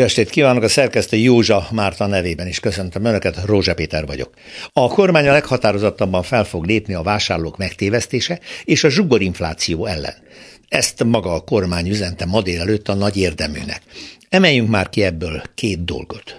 Jó estét kívánok, a szerkesztő Józsa Márta nevében is köszöntöm Önöket, Rózsa Péter vagyok. A kormány a leghatározottabban fel fog lépni a vásárlók megtévesztése és a zsugorinfláció ellen. Ezt maga a kormány üzente ma délelőtt a nagy érdeműnek. Emeljünk már ki ebből két dolgot.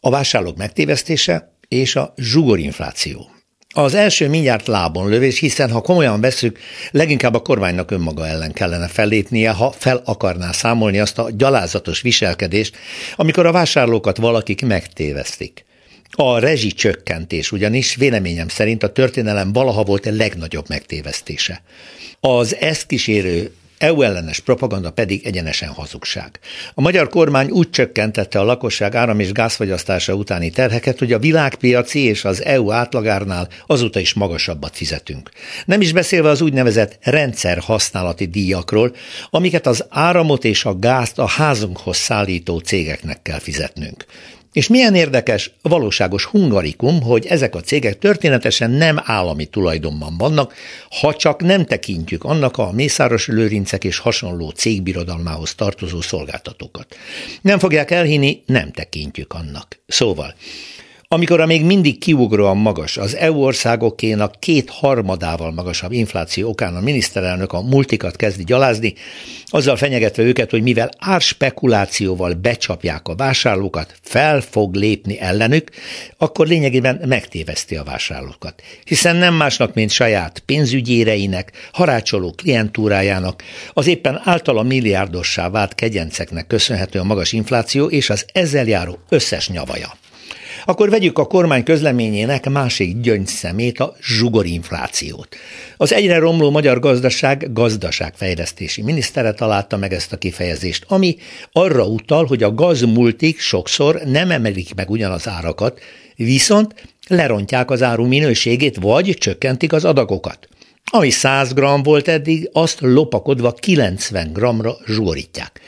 A vásárlók megtévesztése és a zsugorinfláció. Az első mindjárt lábon lövés, hiszen ha komolyan veszük, leginkább a kormánynak önmaga ellen kellene fellépnie, ha fel akarná számolni azt a gyalázatos viselkedést, amikor a vásárlókat valakik megtévesztik. A rezsicsökkentés ugyanis véleményem szerint a történelem valaha volt a legnagyobb megtévesztése. Az ezt kísérő EU ellenes propaganda pedig egyenesen hazugság. A magyar kormány úgy csökkentette a lakosság áram- és gázfogyasztása utáni terheket, hogy a világpiaci és az EU átlagárnál azóta is magasabbat fizetünk. Nem is beszélve az úgynevezett rendszer használati díjakról, amiket az áramot és a gázt a házunkhoz szállító cégeknek kell fizetnünk. És milyen érdekes, valóságos hungarikum, hogy ezek a cégek történetesen nem állami tulajdonban vannak, ha csak nem tekintjük annak a Mészáros Lőrincek és hasonló cégbirodalmához tartozó szolgáltatókat. Nem fogják elhinni, nem tekintjük annak. Szóval, amikor a még mindig kiugróan magas, az EU országokénak két harmadával magasabb infláció okán a miniszterelnök a multikat kezdi gyalázni, azzal fenyegetve őket, hogy mivel árspekulációval becsapják a vásárlókat, fel fog lépni ellenük, akkor lényegében megtéveszti a vásárlókat. Hiszen nem másnak, mint saját pénzügyéreinek, harácsoló klientúrájának, az éppen általa milliárdossá vált kegyenceknek köszönhető a magas infláció és az ezzel járó összes nyavaja. Akkor vegyük a kormány közleményének másik gyöngyszemét, a zsugorinflációt. Az egyre romló magyar gazdaság gazdaságfejlesztési minisztere találta meg ezt a kifejezést, ami arra utal, hogy a gazmultik sokszor nem emelik meg ugyanaz árakat, viszont lerontják az áru minőségét, vagy csökkentik az adagokat. Ami 100 g volt eddig, azt lopakodva 90 g-ra zsugorítják.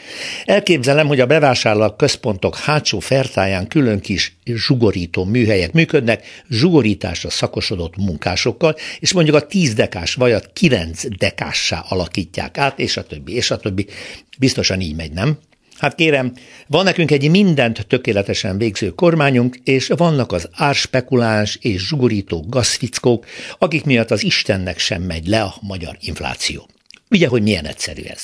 Elképzelem, hogy a bevásárlók központok hátsó fertáján külön kis zsugorító műhelyek működnek, zsugorításra szakosodott munkásokkal, és mondjuk a 10 dekás vajat 9 dekássá alakítják át, és a többi, és a többi. Biztosan így megy, nem? Hát kérem, van nekünk egy mindent tökéletesen végző kormányunk, és vannak az árspekuláns és zsugorító gazfickók, akik miatt az Istennek sem megy le a magyar infláció. Ugye, hogy milyen egyszerű ez?